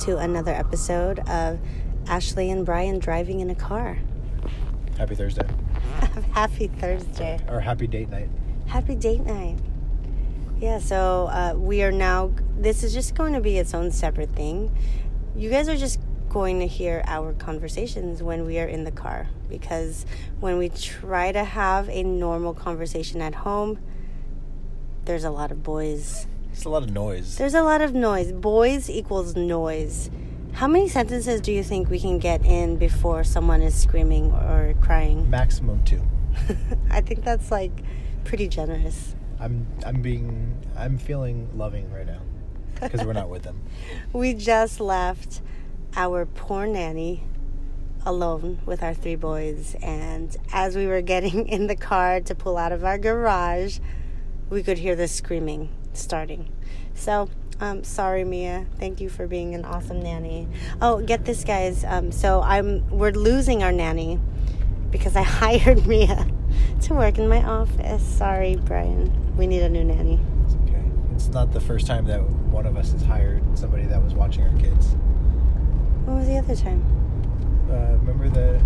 to another episode of Ashley and Brian driving in a car. Happy Thursday. Happy Thursday. Or happy date night. Happy date night. Yeah, so uh, we are now, this is just going to be its own separate thing. You guys are just going to hear our conversations when we are in the car because when we try to have a normal conversation at home, there's a lot of boys. It's a lot of noise. There's a lot of noise. Boys equals noise. How many sentences do you think we can get in before someone is screaming or crying? Maximum two. I think that's like pretty generous. I'm I'm being I'm feeling loving right now because we're not with them. We just left our poor nanny alone with our three boys and as we were getting in the car to pull out of our garage, we could hear the screaming starting. So, um, sorry, Mia. Thank you for being an awesome nanny. Oh, get this, guys. Um, so I'm we're losing our nanny because I hired Mia to work in my office. Sorry, Brian. We need a new nanny. It's okay. It's not the first time that one of us has hired somebody that was watching our kids. What was the other time? Uh, remember the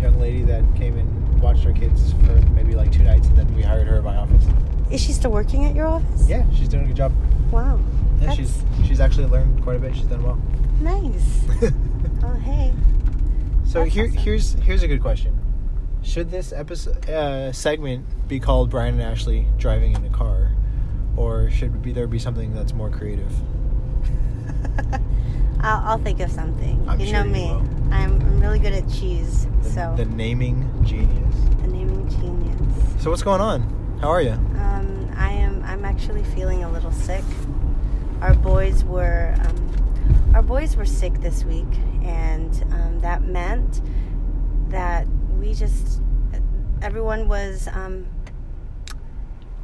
young lady that came and watched our kids for maybe like two nights, and then we hired her at my office. Is she still working at your office? Yeah, she's doing a good job. Wow. Yeah, That's she's she's actually learned quite a bit. She's done well. nice. oh, hey. So That's here, awesome. here's here's a good question. Should this episode uh, segment be called Brian and Ashley driving in a car, or should be there be something that's more creative? I'll, I'll think of something. I'm you sure know you me. will. I'm, I'm really good at cheese. The, so the naming genius. the naming genius. So what's going on? How are you? Actually feeling a little sick. Our boys were. Um, our boys were sick this week, and um, that meant that we just. Everyone was. Um,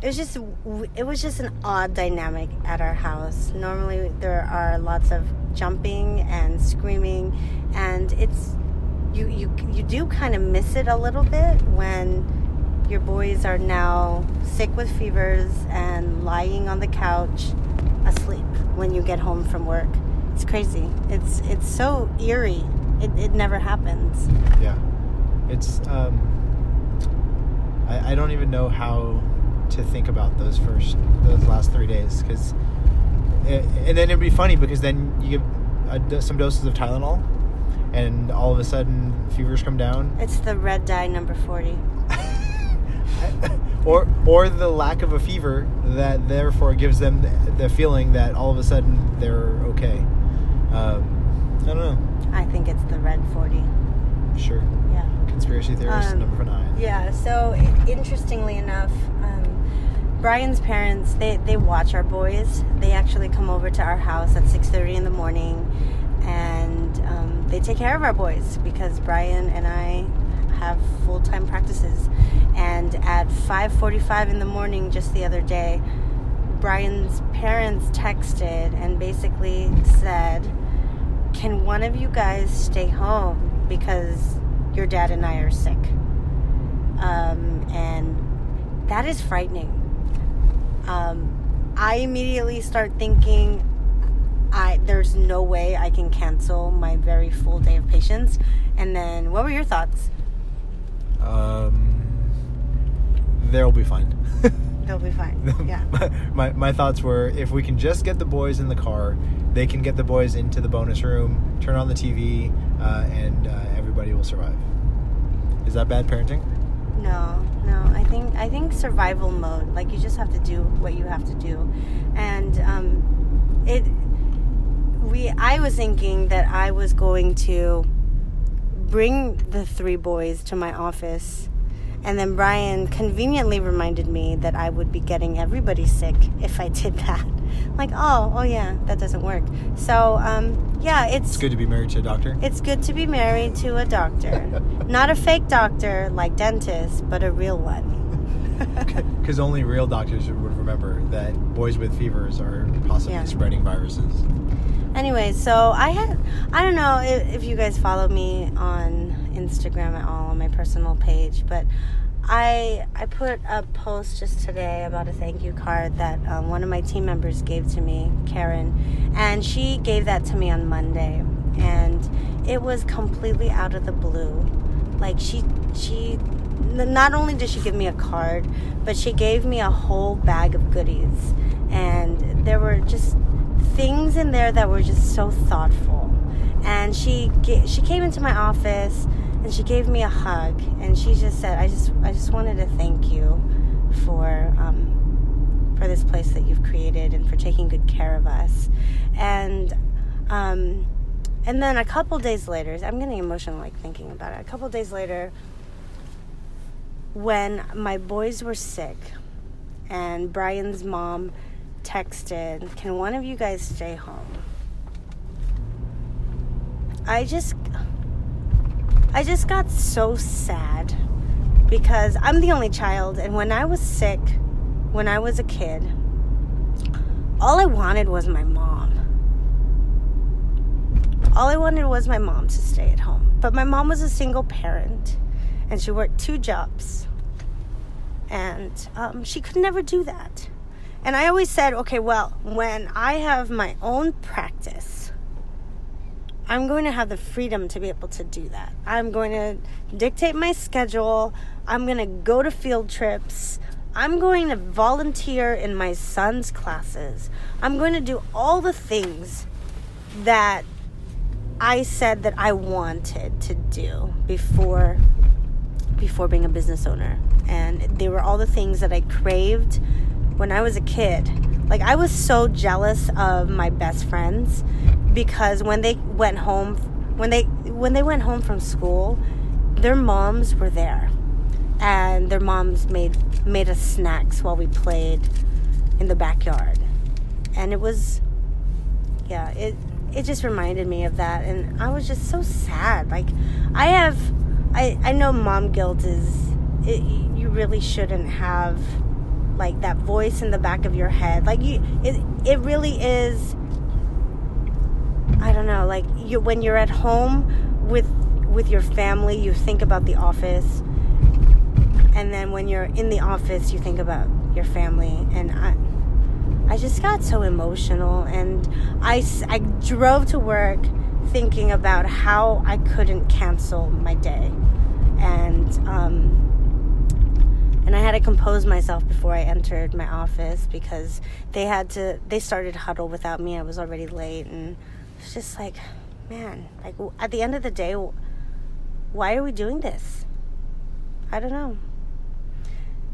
it was just. It was just an odd dynamic at our house. Normally, there are lots of jumping and screaming, and it's. You you you do kind of miss it a little bit when your boys are now sick with fevers and lying on the couch asleep when you get home from work. It's crazy. It's it's so eerie. It, it never happens. Yeah, it's. Um, I, I don't even know how to think about those first those last three days because, and then it'd be funny because then you give some doses of Tylenol, and all of a sudden fevers come down, It's the red dye number 40. or or the lack of a fever that therefore gives them the, the feeling that all of a sudden they're okay. Um, I don't know. I think it's the red 40. Sure. Yeah. Conspiracy theorist Um, number nine. Yeah, so interestingly enough, um, Brian's parents they, they watch our boys. They actually come over to our house at six thirty in the morning, and um, they take care of our boys because Brian and I have full time practices. And at five forty five in the morning, just the other day, Brian's parents texted and basically said, "Can one of you guys stay home because your dad and I are sick?" um, and that is frightening. Um, I immediately start thinking, I there's no way I can cancel my very full day of patients. And then, what were your thoughts? Um, they'll be fine. They'll be fine. Yeah. my, my thoughts were if we can just get the boys in the car, they can get the boys into the bonus room, turn on the TV, uh, and uh, everybody will survive. Is that bad parenting? No, no. I think I think survival mode. Like you just have to do what you have to do, and um, it. We. I was thinking that I was going to bring the three boys to my office, and then Brian conveniently reminded me that I would be getting everybody sick if I did that. Like, oh, oh yeah, that doesn't work. So, um, yeah, it's It's good to be married to a doctor. it's good to be married to a doctor. Not a fake doctor like dentist, but a real one. Because only real doctors would remember that boys with fevers are possibly Yeah. spreading viruses. Anyway, so I had I don't know if, if you guys follow me on Instagram at all on my personal page, but I I put a post just today about a thank you card that um, one of my team members gave to me, Karen, and she gave that to me on Monday, and it was completely out of the blue. Like she she not only did she give me a card, but she gave me a whole bag of goodies, and there were just things in there that were just so thoughtful. And she she came into my office and she gave me a hug and she just said i just i just wanted to thank you for um, for this place that you've created and for taking good care of us and um, and then a couple days later i'm getting emotional like thinking about it a couple days later when my boys were sick and brian's mom texted can one of you guys stay home i just I just got so sad because I'm the only child, and when I was sick, when I was a kid, all I wanted was my mom. All I wanted was my mom to stay at home. But my mom was a single parent, and she worked two jobs. And um, she could never do that. And I always said, okay, well, when I have my own practice, I'm going to have the freedom to be able to do that. I'm going to dictate my schedule. I'm going to go to field trips. I'm going to volunteer in my son's classes. I'm going to do all the things that I said that I wanted to do before before being a business owner. And they were all the things that I craved when I was a kid. Like I was so jealous of my best friends because when they went home when they when they went home from school their moms were there. And their moms made made us snacks while we played in the backyard. And it was yeah it it just reminded me of that. And i was just so sad. Like i have i i know mom guilt is it, you really shouldn't have like that voice in the back of your head like you it it really is I don't know, like you when you're at home with with your family, you think about the office. And then when you're in the office, you think about your family and I I just got so emotional and I I drove to work thinking about how I couldn't cancel my day. And um and I had to compose myself before I entered my office because they had to they started huddle without me. I was already late and it's just like, man, like at the end of the day, why are we doing this? I don't know.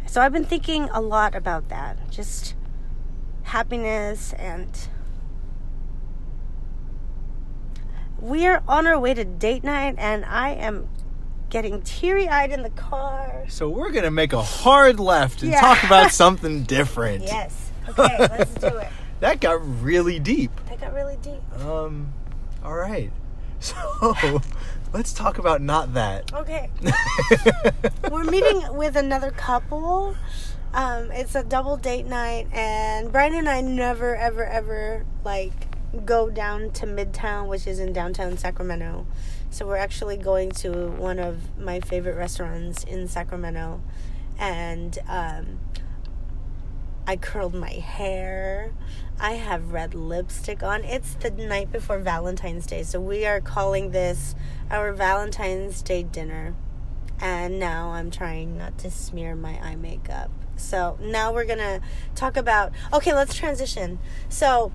So I've been thinking a lot about that. Just happiness and we are on our way to date night and I am getting teary eyed in the car. So we're gonna make a hard left and yeah. talk about something different. Yes. Okay, let's do it. That got really deep. That got really deep. Um, all right. So let's talk about not that. Okay. We're meeting with another couple. Um, it's a double date night, and Brian and I never, ever, ever like go down to Midtown, which is in downtown Sacramento. So we're actually going to one of my favorite restaurants in Sacramento, and um, I curled my hair. I have red lipstick on. It's the night before Valentine's Day, so we are calling this our Valentine's Day dinner. And now I'm trying not to smear my eye makeup. So now we're gonna talk about. Okay, let's transition. So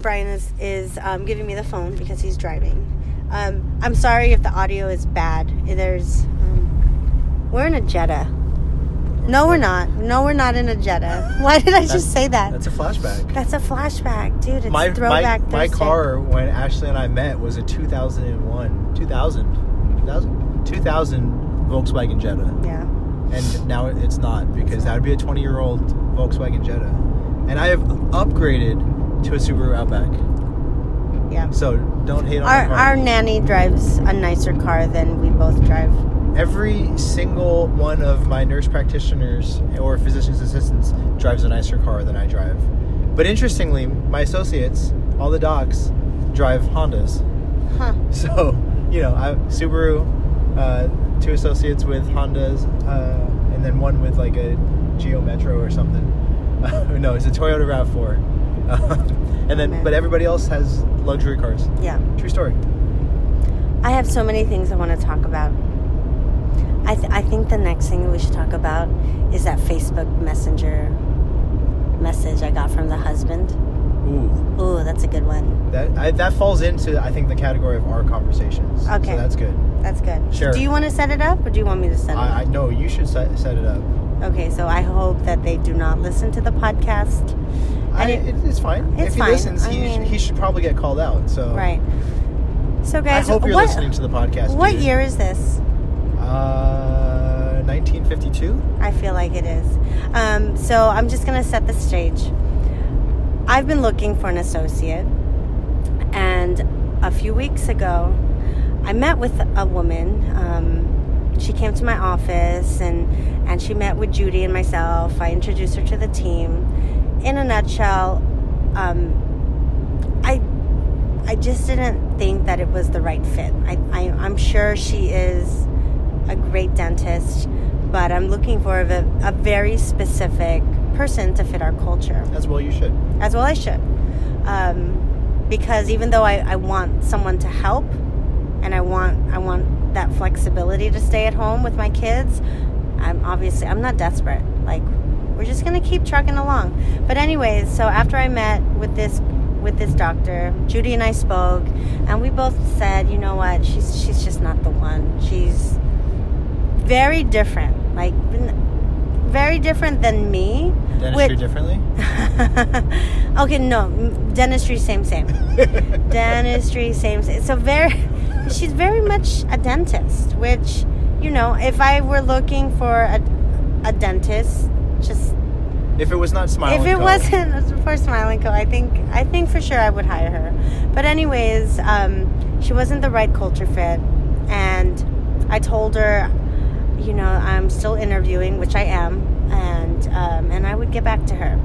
Brian is is um, giving me the phone because he's driving. Um, I'm sorry if the audio is bad. There's um, we're in a Jetta no, we're not. No, we're not in a Jetta. Why did I just say that? That's a flashback. That's a flashback, dude. It's my, throwback. My, my car when Ashley and I met was a 2001, 2000, 2000, 2000 Volkswagen Jetta. Yeah. And now it's not because that would be a 20 year old Volkswagen Jetta. And I have upgraded to a Subaru Outback. Yeah. So don't hate on our, car. Our nanny drives a nicer car than we both drive every single one of my nurse practitioners or physician's assistants drives a nicer car than I drive. But interestingly, my associates, all the docs, drive Hondas. Huh. So, you know, I, Subaru, uh, two associates with Hondas, uh, and then one with like a Geo Metro or something. no, it's a Toyota Rav Four. and then, but everybody else has luxury cars. Yeah. True story. I have so many things I want to talk about. I, th- I think the next thing we should talk about is that Facebook Messenger message I got from the husband. Ooh, Ooh, that's a good one. that I, that falls into I think the category of our conversations. Okay. so that's good. That's good. Sure. Do you want to set it up or do you want me to set it I, I know you should set, set it up. Okay, so I hope that they do not listen to the podcast. I, it, it- it's fine. it's if he fine. listens, he, mean- he should probably get called out. So Right. So, guys, I hope you're what, listening to the podcast. what dude. year is this? Uh, 1952. I feel like it is. Um, so I'm just going to set the stage. I've been looking for an associate, and a few weeks ago, I met with a woman. Um, she came to my office, and and she met with Judy and myself. I introduced her to the team. In a nutshell, um, I I just didn't think that it was the right fit. I, I I'm sure she is a great dentist, but I'm looking for a, a very specific person to fit our culture, As well, you should. as well I should. Um, because even though I, I want someone to help, and I want I want that flexibility to stay at home with my kids, I'm obviously I'm not desperate. Like we're just gonna keep trucking along. But anyways, so after I met with this with this doctor, Judy and I spoke, and we both said, you know what, she's she's just not the one. She's very different, like very different than me. Dentistry With- differently. okay, no, dentistry, same, same. dentistry, same, same. So very, she's very much a dentist. Which, you know, if I were looking for a, a dentist, just If it was not smiling if it Co. wasn't for Smile & Co, I think I think for sure I would hire her. But anyways, um, she wasn't the right culture fit, and I told her, you know, I'm still interviewing, which I am, and um, and I would get back to her.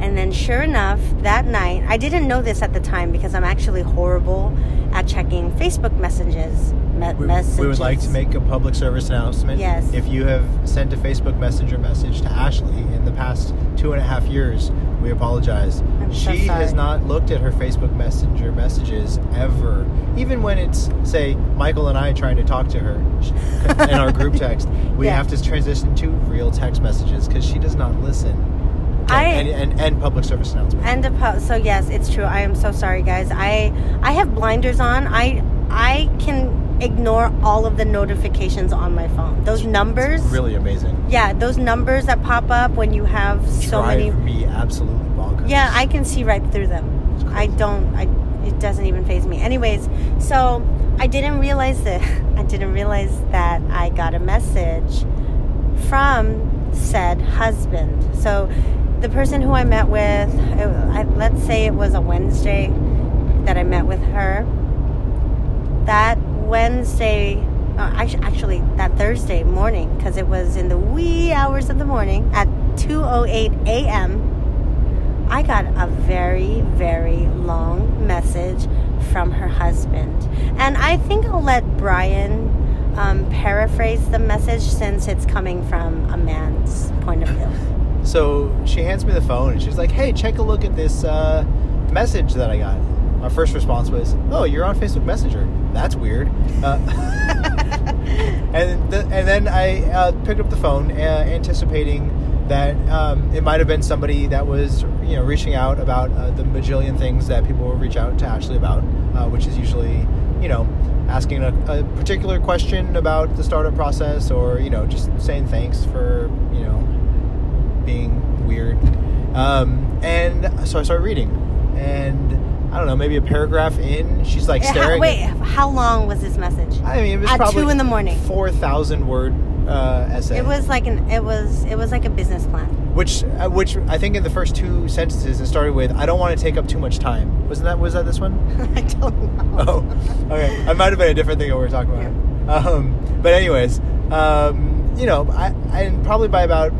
And then, sure enough, that night, I didn't know this at the time because I'm actually horrible at checking Facebook messages. Me- we, messages. we would like to make a public service announcement. Yes. If you have sent a Facebook Messenger message to Ashley in the past two and a half years, we apologize. I'm so she has not looked at her Facebook Messenger messages ever. Even when it's, say, Michael and I trying to talk to her in our group text, we Yeah. have to transition to real text messages because she does not listen. I- and, and, and public service announcement. And a po- so yes, it's true. I am so sorry, guys. I I have blinders on. I I can ignore all of the notifications on my phone. Those numbers, really amazing. yeah, those numbers that pop up when you have so many Drive many. me absolutely bonkers. Yeah, I can see right through them. I don't. I it doesn't even faze me. Anyways, so I didn't realize that. I didn't realize that I got a message from said husband. So the person who I met with, it, I, let's say it was a Wednesday that I met with her. That Wednesday, uh, actually, that Thursday morning, because it was in the wee hours of the morning at 2:08 a.m. I got a very, very long message from her husband. And I think I'll let Brian um, paraphrase the message since it's coming from a man's point of view. So she hands me the phone and she's like, "Hey, check a look at this uh, message that I got." My first response was, "Oh, you're on Facebook Messenger. That's weird." Uh, and and then I uh, picked up the phone, uh, anticipating that um, it might have been somebody that was you know reaching out about uh, the bajillion things that people reach out to Ashley about, uh, which is usually you know asking a, a particular question about the startup process or you know just saying thanks for you know being weird. Um, and so I started reading, and I don't know, maybe a paragraph in, she's like how- staring. wait, at- how long was this message? I mean, it was At probably two in the morning. four thousand word uh, essay. It was like an it was it was like a business plan. which uh, which I think in the first two sentences it started with, "I don't want to take up too much time." Wasn't that was that this one? I don't know. Oh, okay. I might have been a different thing that we were talking about. Um, but anyways, um, you know, I, I probably by about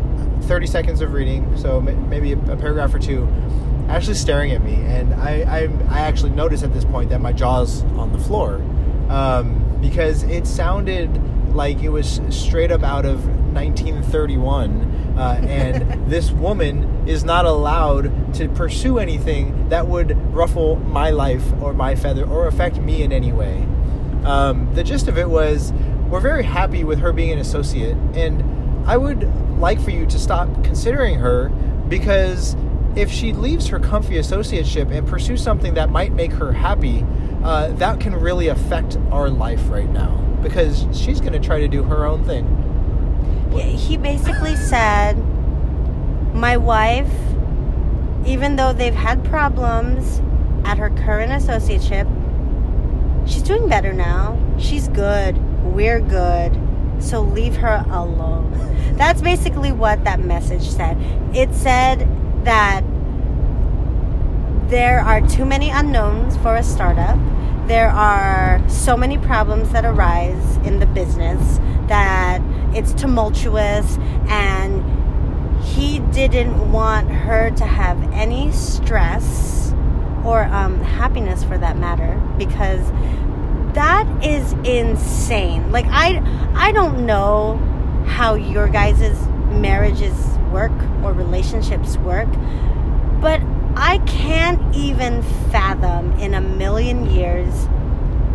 thirty seconds of reading, so maybe a, a paragraph or two, actually staring at me, and I, I I actually noticed at this point that my jaw's on the floor um, because it sounded like it was straight up out of 1931. Uh, and this woman is not allowed to pursue anything that would ruffle my life or my feather or affect me in any way. Um, the gist of it was we're very happy with her being an associate, and I would like for you to stop considering her because if she leaves her comfy associateship and pursues something that might make her happy, uh, that can really affect our life right now because she's going to try to do her own thing. Yeah, he basically said, My wife, even though they've had problems at her current associateship, she's doing better now. She's good. We're good. So leave her alone. That's basically what that message said. It said that there are too many unknowns for a startup. There are so many problems that arise in the business that it's tumultuous and he didn't want her to have any stress or um, happiness for that matter because that is insane like i i don't know how your guys' marriages work or relationships work but i can't even fathom in a million years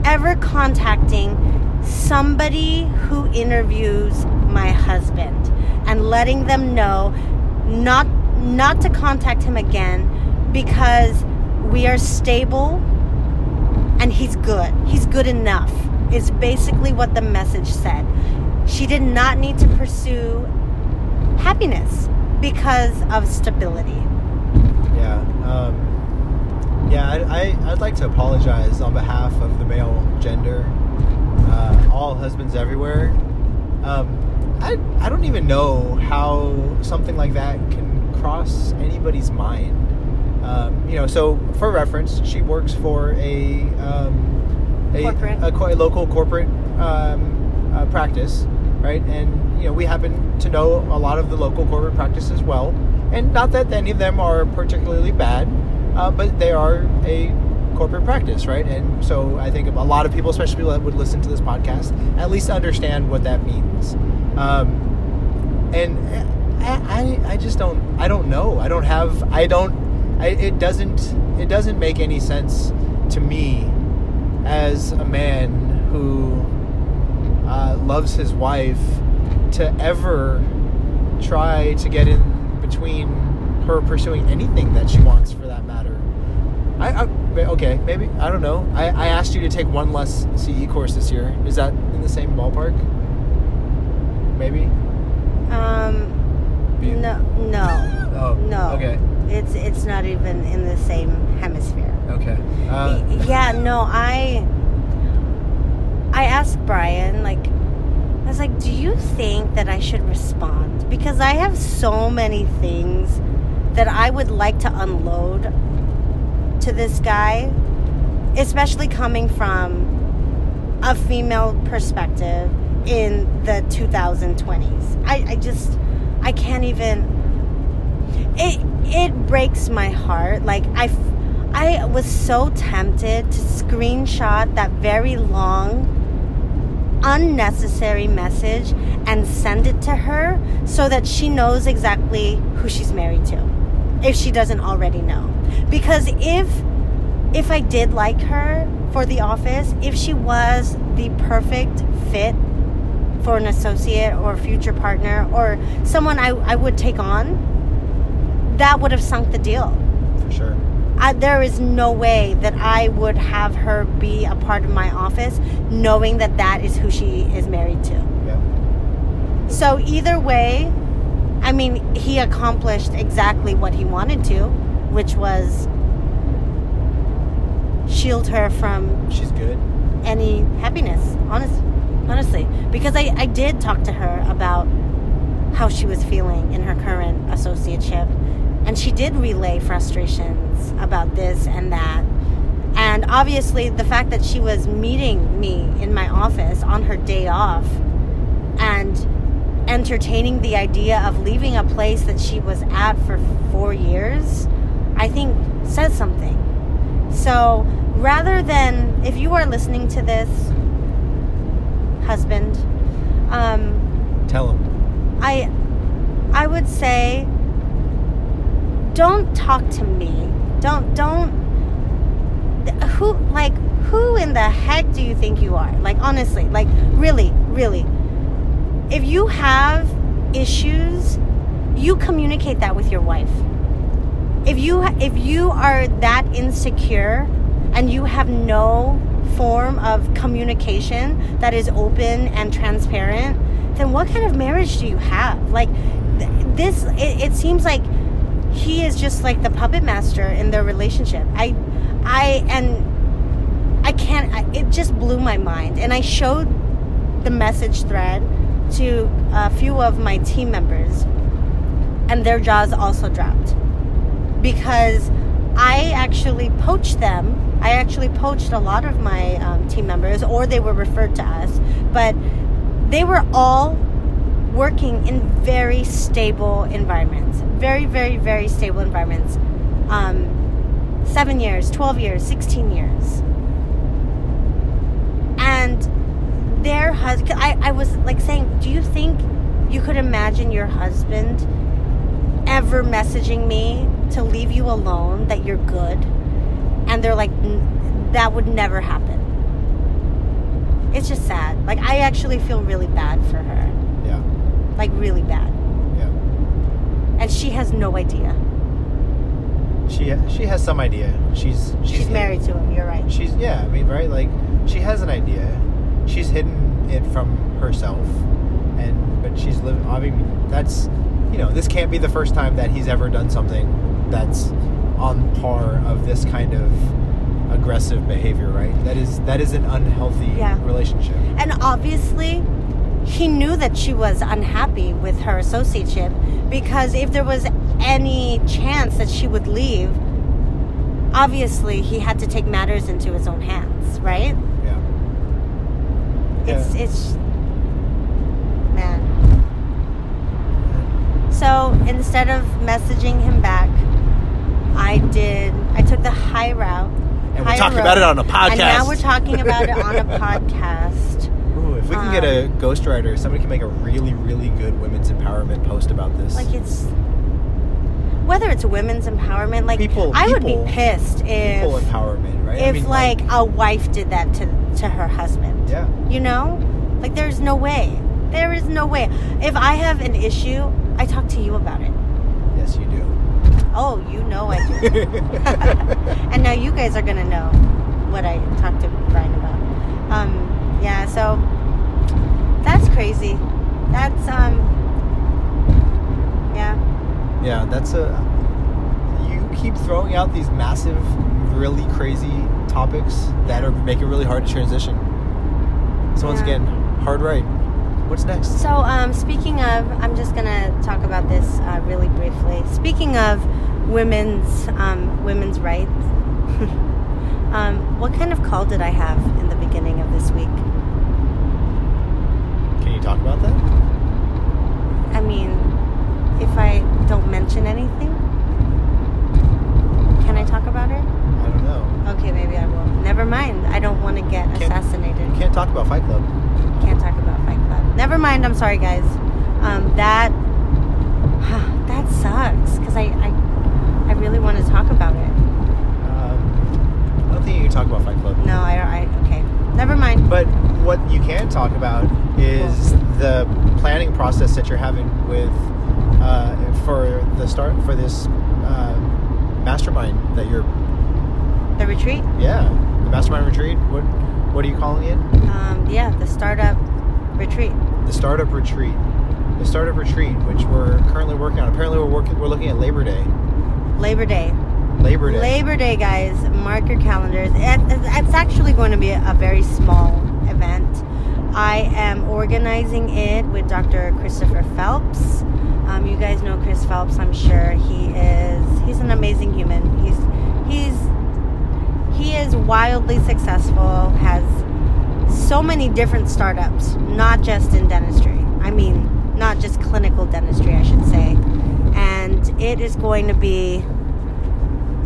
ever contacting somebody who interviews my husband and letting them know not not to contact him again because we are stable and he's good. He's good enough. Is basically what the message said. She did not need to pursue happiness because of stability. Yeah. Um, yeah, I, I, I'd like to apologize on behalf of the male gender, uh, all husbands everywhere. Um, I, I don't even know how something like that can cross anybody's mind. Um, you know, so for reference, she works for a um, a, Corporate. a, a local corporate um, uh, practice, right? And you know, we happen to know a lot of the local corporate practices well. And not that any of them are particularly bad, uh, but they are a corporate practice, right? And so I think a lot of people, especially people that would listen to this podcast, at least understand what that means. Um, and I, I, I just don't, I don't know. I don't have, I don't I, it doesn't it doesn't make any sense to me as a man who uh, loves his wife to ever try to get in between her pursuing anything that she wants for that matter. I, I okay maybe I don't know. I, I asked you to take one less CE course this year. Is that in the same ballpark? Maybe. Um, no, no, Oh. no. Okay. It's it's not even in the same hemisphere. Okay. Uh, yeah, no, I I asked Brian like I was like, "Do you think that I should respond because I have so many things that I would like to unload to this guy, especially coming from a female perspective in the 2020s. I, I just I can't even it it breaks my heart. Like I, I was so tempted to screenshot that very long unnecessary message and send it to her so that she knows exactly who she's married to if she doesn't already know. Because if if I did like her for the office, if she was the perfect fit for an associate or future partner or someone I, I would take on, that would have sunk the deal. for sure. I, there is no way that I would have her be a part of my office knowing that that is who she is married to. Yeah. So either way, I mean, he accomplished exactly what he wanted to, which was shield her from She's good. any happiness. Honest, honestly, because I, I did talk to her about how she was feeling in her current associateship, and she did relay frustrations about this and that. And obviously, the fact that she was meeting me in my office on her day off and entertaining the idea of leaving a place that she was at for four years, I think says something. So rather than, if you are listening to this, husband, Um, Tell him. I I would say don't talk to me. Don't don't who like who in the heck do you think you are? Like honestly, like really, really. If you have issues, you communicate that with your wife. If you if you are that insecure and you have no form of communication that is open and transparent, then what kind of marriage do you have? Like this, it, it seems like he is just like the puppet master in their relationship. I, I, and I can't. I, it just blew my mind, and I showed the message thread to a few of my team members, and their jaws also dropped because I actually poached them. I actually poached a lot of my um, team members, or they were referred to us, but they were all working in very stable environments. Very, very, very stable environments. Um, seven years, 12 years, 16 years. And their husband, I, I was like saying, do you think you could imagine your husband ever messaging me to leave you alone, that you're good? And they're like, that would never happen. It's just sad. Like, I actually feel really bad for her. Like, really bad. Yeah. And she has no idea. She she has some idea. She's she's, She's, hid- married to him, you're right. She's yeah. I mean, right? Like she has an idea. She's hidden it from herself, and but she's living. I mean, that's you know, this can't be the first time that he's ever done something that's on par of this kind of aggressive behavior. Right? That is that is an unhealthy Yeah. relationship. And obviously, he knew that she was unhappy with her associateship because if there was any chance that she would leave, obviously he had to take matters into his own hands, right? Yeah. It's Yeah. it's man. So instead of messaging him back, I did. I took the high route. And we're talking road, about it on a And now we're talking about it on a podcast. If we can get a Um, ghostwriter, somebody can make a really, really good women's empowerment post about this. Like it's whether it's women's empowerment. Like People- I would be pissed if People empowerment, right? I if mean, like a wife did that to to her husband. yeah. You know, like there's no way. There is no way. If I have an issue, I talk to you about it. Yes, you do. Oh, you know I do. and now you guys are gonna know what I talked to Brian about. Um, yeah, so crazy. That's um, yeah. yeah, that's a. You keep throwing out these massive, really crazy topics that are make it really hard to transition. So once Yeah. again, hard right. What's next? So, um, speaking of, I'm just gonna talk about this uh, really briefly. Speaking of women's um, women's rights, um, what kind of call did I have in the beginning of this week? Can you talk about that? I mean, if I don't mention anything, can I talk about it? I don't know. Okay, maybe I will. Never mind. I don't want to get Can't- assassinated. You can't talk about Fight Club. Can't talk about Fight Club. Never mind. I'm sorry, guys. Um, that that sucks because I, I I really want to talk about it. Um, I don't think you can talk about Fight Club. No, I, I okay. Never mind. But what you can talk about is the planning process that you're having with uh, for the start for this uh, mastermind that you're The retreat. yeah the mastermind retreat. What what are you calling it? Um, yeah, the startup retreat. The startup retreat. The startup retreat, which we're currently working on. Apparently, we're working. We're looking at Labor Day. Labor Day. Labor Day. Labor Day, guys. Mark your calendars. It, it's actually going to be a very small event. I am organizing it with Dr. Christopher Phelps. Um, you guys know Chris Phelps, I'm sure. He is he's an amazing human. He's he's he is wildly successful. Has so many different startups, not just in dentistry. I mean, not just clinical dentistry, I should say. And it is going to be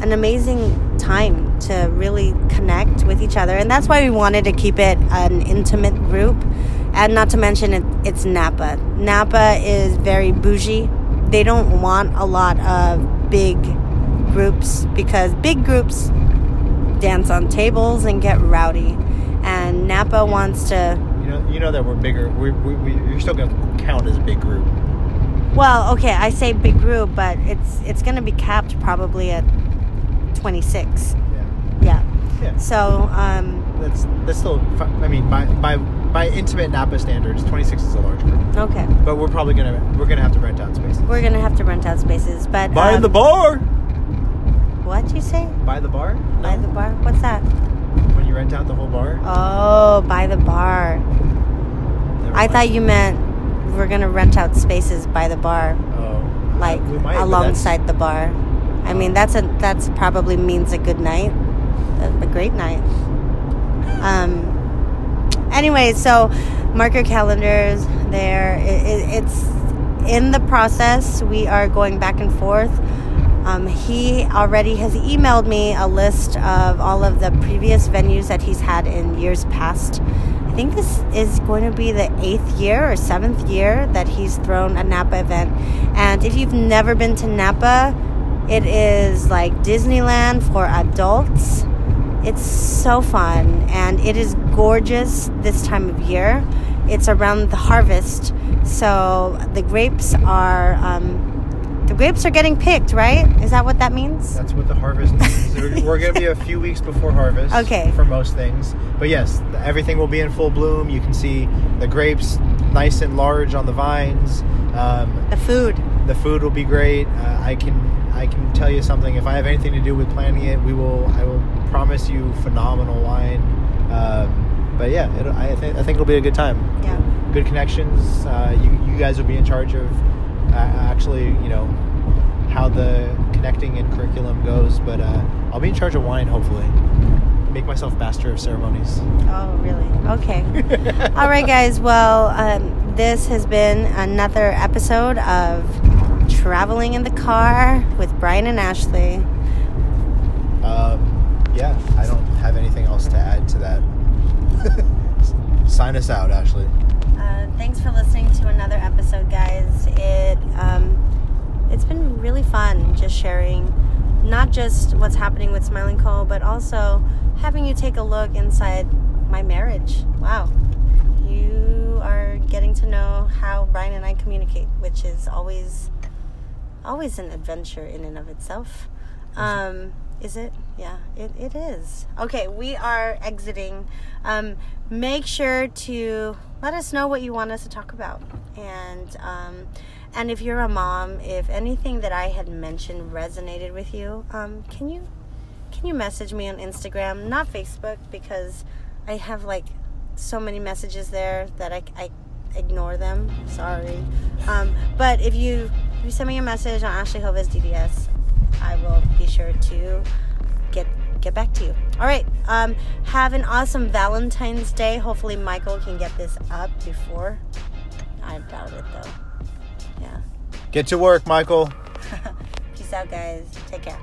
an amazing time to really connect with each other and that's why we wanted to keep it an intimate group and not to mention it, it's Napa. Napa is very bougie. They don't want a lot of big groups because big groups dance on tables and get rowdy, and Napa wants to. You know, you know that we're bigger. We, we, we, you're still going to count as a big group. Well, okay, I say big group, but it's it's going to be capped probably at 26. Yeah. So, um, That's that's still. I mean, by by by intimate Napa standards, 26 is a large group. okay, But we're probably gonna we're gonna have to rent out spaces. we're gonna have to rent out spaces, but By um, the bar. what you say? By the bar. By the bar? What's that? When you rent out the whole bar. Oh, by the bar. Never I mind. thought you meant we're gonna rent out spaces by the bar, Oh. like might, alongside the bar. I mean, that's a that's probably means a good night, a, great night. Um. Anyway, so mark your calendars. There, it, it, it's in the process. We are going back and forth. Um, he already has emailed me a list of all of the previous venues that he's had in years past. I think this is going to be the eighth year or seventh year that he's thrown a Napa event. And if you've never been to Napa, it is like Disneyland for adults. It's so fun and it is gorgeous this time of year. It's around the harvest, so the grapes are um, the grapes are getting picked, right? Is that what that means? That's what the harvest means. We're- We're going to be a few weeks before harvest. Okay. For most things. But yes, everything will be in full bloom. You can see the grapes nice and large on the vines. Um, The food. the food will be great. Uh, I can I can tell you something. If I have anything to do with planning it, we will. I will promise you phenomenal wine. Um, but yeah, I think I think it'll be a good time. Yeah. Good connections. Uh, you you guys will be in charge of uh, actually you know how the connecting and curriculum goes. But uh, I'll be in charge of wine. Hopefully, make myself master of ceremonies. Oh, really? Okay. All right, guys. Well, um, this has been another episode of Traveling in the Car with Brian and Ashley. Um, yeah, I don't have anything else to add to that. Sign us out, Ashley. Uh, thanks for listening to another episode, guys. It um, it's been really fun just sharing not just what's happening with Smile & Co, but also having you take a look inside my marriage. Wow, you are getting to know how Brian and I communicate, which is always always an adventure in and of itself. Um, is it? Yeah, it, it is. Okay, we are exiting. Um, make sure to let us know what you want us to talk about. And um, and if you're a mom, if anything that I had mentioned resonated with you, um, can you can you message me on Instagram, not Facebook, because I have like so many messages there that I, I ignore them. Sorry. Um, but if you if you send me a message on Ashley Hovis DDS, I will be sure to get get back to you. All right. Um, have an awesome Valentine's Day. Hopefully, Michael can get this up before. I doubt it though. Yeah. Get to work, Michael. Peace out, guys. Take care.